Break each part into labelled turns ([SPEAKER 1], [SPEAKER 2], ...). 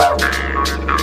[SPEAKER 1] Alright,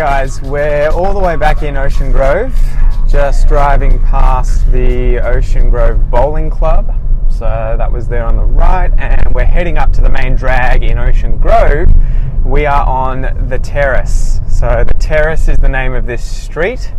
[SPEAKER 1] guys, we're all the way back in Ocean Grove, just driving past the Ocean Grove Bowling Club. So that was there on the right, and we're heading up to the main drag in Ocean Grove. We are on the terrace. So the terrace is the name of this street,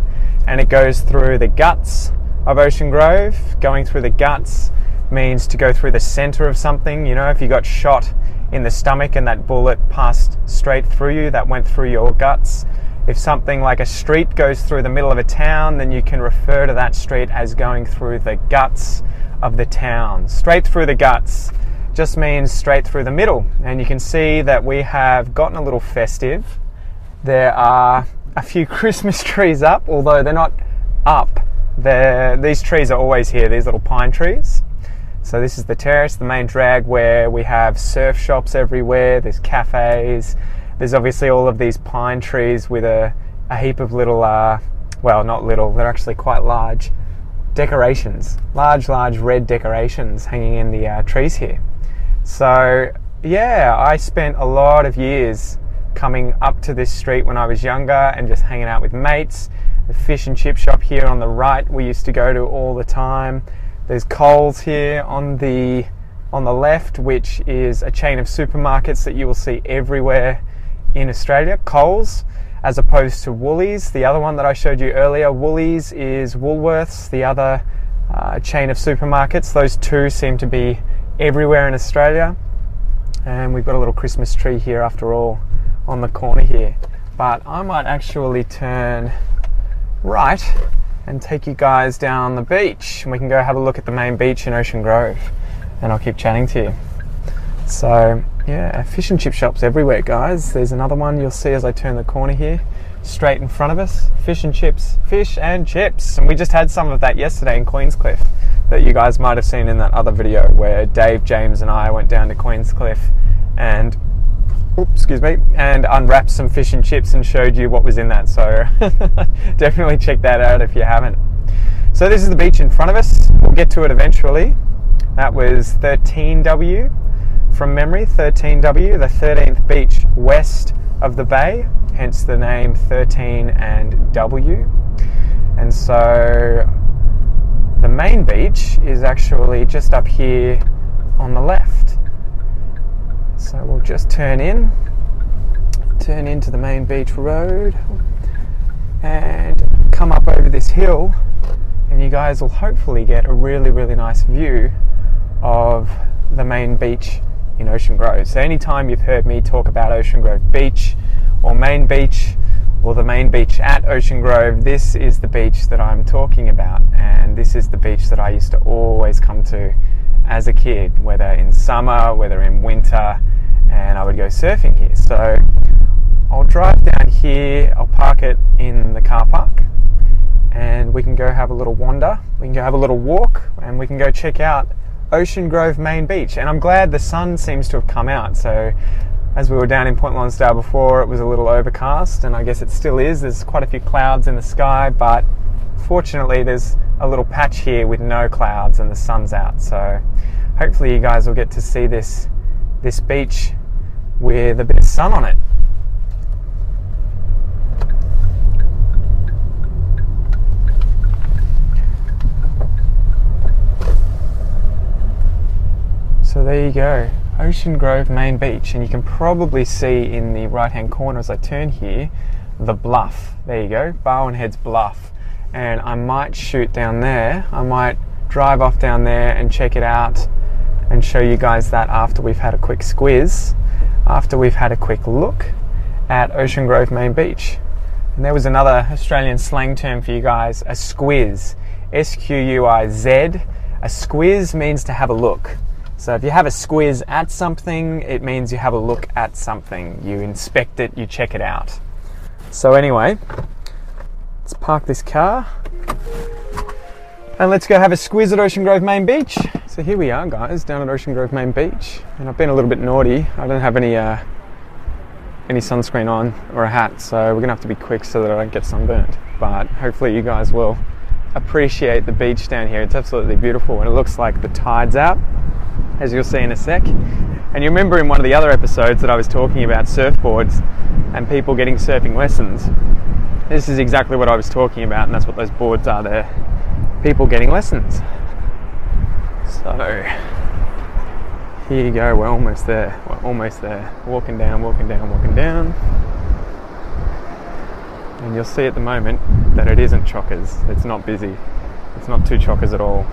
[SPEAKER 1] and it goes through the guts of Ocean Grove. Going through the guts means to go through the center of something. You know, if you got shot in the stomach and that bullet passed straight through you, that went through your guts. If something like a street goes through the middle of a town, then you can refer to that street as going through the guts of the town. Straight through the guts just means straight through the middle. And you can see that we have gotten a little festive. There are a few Christmas trees up, although they're not up. They're, these trees are always here, these little pine trees. So this is the terrace, the main drag where we have surf shops everywhere, there's cafes, there's obviously all of these pine trees with a, a heap of little, uh, well, not little, they're actually quite large decorations, large, large red decorations hanging in the uh, trees here. So yeah, I spent a lot of years coming up to this street when I was younger and just hanging out with mates. The fish and chip shop here on the right we used to go to all the time. There's Coles here on the on the left, which is a chain of supermarkets that you will see everywhere in Australia. Coles, as opposed to Woolies, the other one that I showed you earlier. Woolies is Woolworths, the other uh, chain of supermarkets. Those two seem to be everywhere in Australia. And we've got a little Christmas tree here after all on the corner here. But I might actually turn right and take you guys down the beach. And we can go have a look at the main beach in Ocean Grove. And I'll keep chatting to you. So, yeah, fish and chip shops everywhere, guys. There's another one you'll see as I turn the corner here, straight in front of us. Fish and chips, fish and chips. And we just had some of that yesterday in Queenscliff that you guys might have seen in that other video where Dave, James, and I went down to Queenscliff and oops, excuse me, and unwrapped some fish and chips and showed you what was in that. So definitely check that out if you haven't. So this is the beach in front of us. We'll get to it eventually. That was 13W from memory, 13W, the 13th beach west of the bay, hence the name 13 and W. And so the main beach is actually just up here on the left. So we'll just turn in, turn into the main beach road, and come up over this hill, and you guys will hopefully get a really, really nice view of the main beach in Ocean Grove. So, anytime you've heard me talk about Ocean Grove Beach or Main Beach or the main beach at Ocean Grove, this is the beach that I'm talking about, and this is the beach that I used to always come to as a kid, whether in summer, whether in winter, and I would go surfing here. So, I'll drive down here, I'll park it in the car park, and we can go have a little wander, we can go have a little walk, and we can go check out Ocean Grove Main Beach. And I'm glad the sun seems to have come out. So, as we were down in Point Lonsdale before, it was a little overcast, and I guess it still is. There's quite a few clouds in the sky, but fortunately, there's a little patch here with no clouds and the sun's out. So, hopefully, you guys will get to see this this beach with a bit of sun on it. So there you go, Ocean Grove Main Beach, and you can probably see in the right hand corner as I turn here the bluff. There you go, Barwon Heads Bluff. And I might shoot down there, I might drive off down there and check it out and show you guys that after we've had a quick squiz, after we've had a quick look at Ocean Grove Main Beach. And there was another Australian slang term for you guys a squiz. S Q U I Z. A squiz means to have a look. So if you have a squiz at something, it means you have a look at something. You inspect it, you check it out. So anyway, let's park this car and let's go have a squiz at Ocean Grove Main Beach. So here we are, guys, down at Ocean Grove Main Beach, and I've been a little bit naughty. I don't have any uh, any sunscreen on or a hat, so we're gonna have to be quick so that I don't get sunburned. But hopefully, you guys will appreciate the beach down here. It's absolutely beautiful, and it looks like the tide's out, as you'll see in a sec. And you remember in one of the other episodes that I was talking about surfboards and people getting surfing lessons. This is exactly what I was talking about, and that's what those boards are there people getting lessons. So, here you go, we're almost there. We're almost there. Walking down, walking down, walking down. And you'll see at the moment that it isn't chockers, it's not busy, it's not two chockers at all.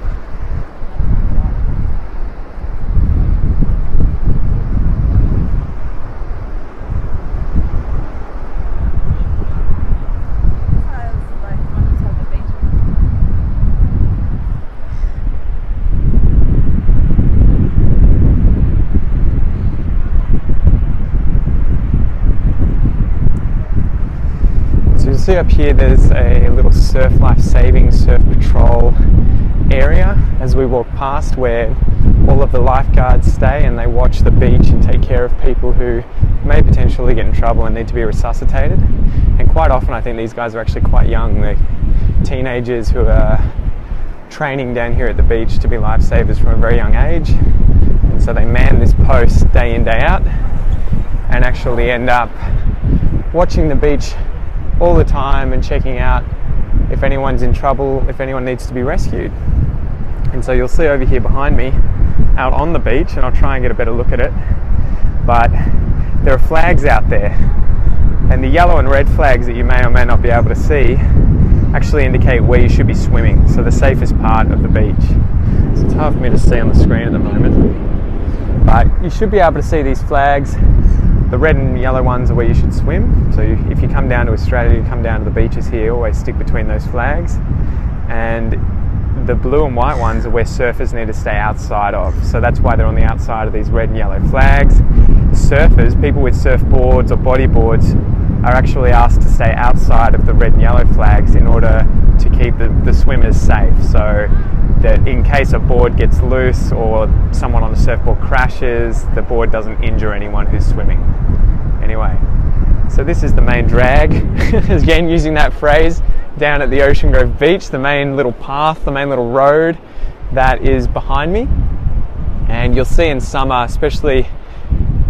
[SPEAKER 1] See up here there's a little surf life saving surf patrol area as we walk past where all of the lifeguards stay and they watch the beach and take care of people who may potentially get in trouble and need to be resuscitated. And quite often, I think these guys are actually quite young. They're teenagers who are training down here at the beach to be lifesavers from a very young age. And so they man this post day in, day out and actually end up watching the beach all the time and checking out if anyone's in trouble, if anyone needs to be rescued. And so you'll see over here behind me, out on the beach, and I'll try and get a better look at it. But there are flags out there, and the yellow and red flags that you may or may not be able to see actually indicate where you should be swimming, so the safest part of the beach. It's hard for me to see on the screen at the moment. But you should be able to see these flags the red and yellow ones are where you should swim. So if you come down to Australia, you come down to the beaches here, always stick between those flags. And the blue and white ones are where surfers need to stay outside of. So that's why they're on the outside of these red and yellow flags. Surfers, people with surfboards or bodyboards, are actually asked to stay outside of the red and yellow flags in order to keep the, the swimmers safe. So that in case a board gets loose or someone on a surfboard crashes, the board doesn't injure anyone who's swimming. Anyway, so this is the main drag. Again, using that phrase down at the Ocean Grove Beach, the main little path, the main little road that is behind me. And you'll see in summer, especially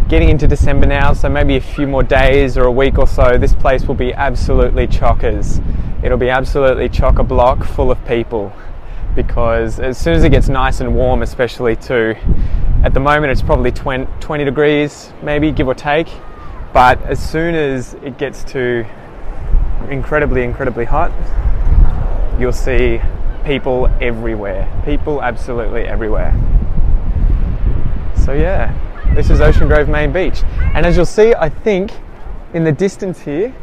[SPEAKER 1] getting into December now, so maybe a few more days or a week or so, this place will be absolutely chockers. It'll be absolutely chock a block full of people because as soon as it gets nice and warm, especially too, at the moment it's probably 20, 20 degrees, maybe give or take, but as soon as it gets to incredibly, incredibly hot, you'll see people everywhere. People absolutely everywhere. So, yeah, this is Ocean Grove Main Beach. And as you'll see, I think in the distance here,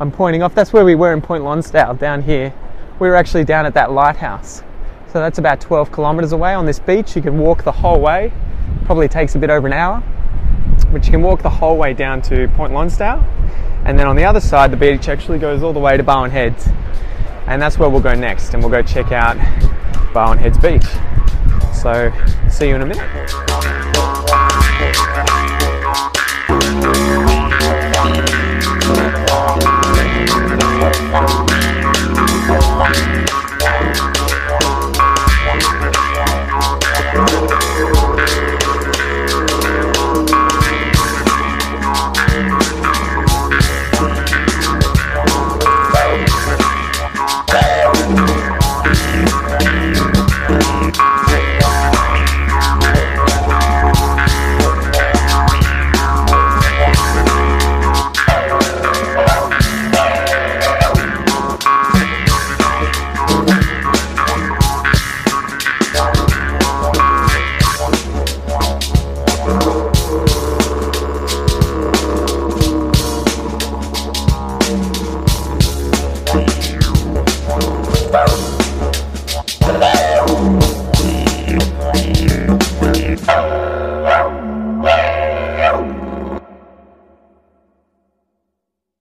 [SPEAKER 1] I'm pointing off, that's where we were in Point Lonsdale down here. We were actually down at that lighthouse. So that's about 12 kilometers away on this beach. You can walk the whole way. Probably takes a bit over an hour, but you can walk the whole way down to Point Lonsdale. And then on the other side, the beach actually goes all the way to Barwon Heads. And that's where we'll go next. And we'll go check out Barwon Heads Beach. So, see you in a minute.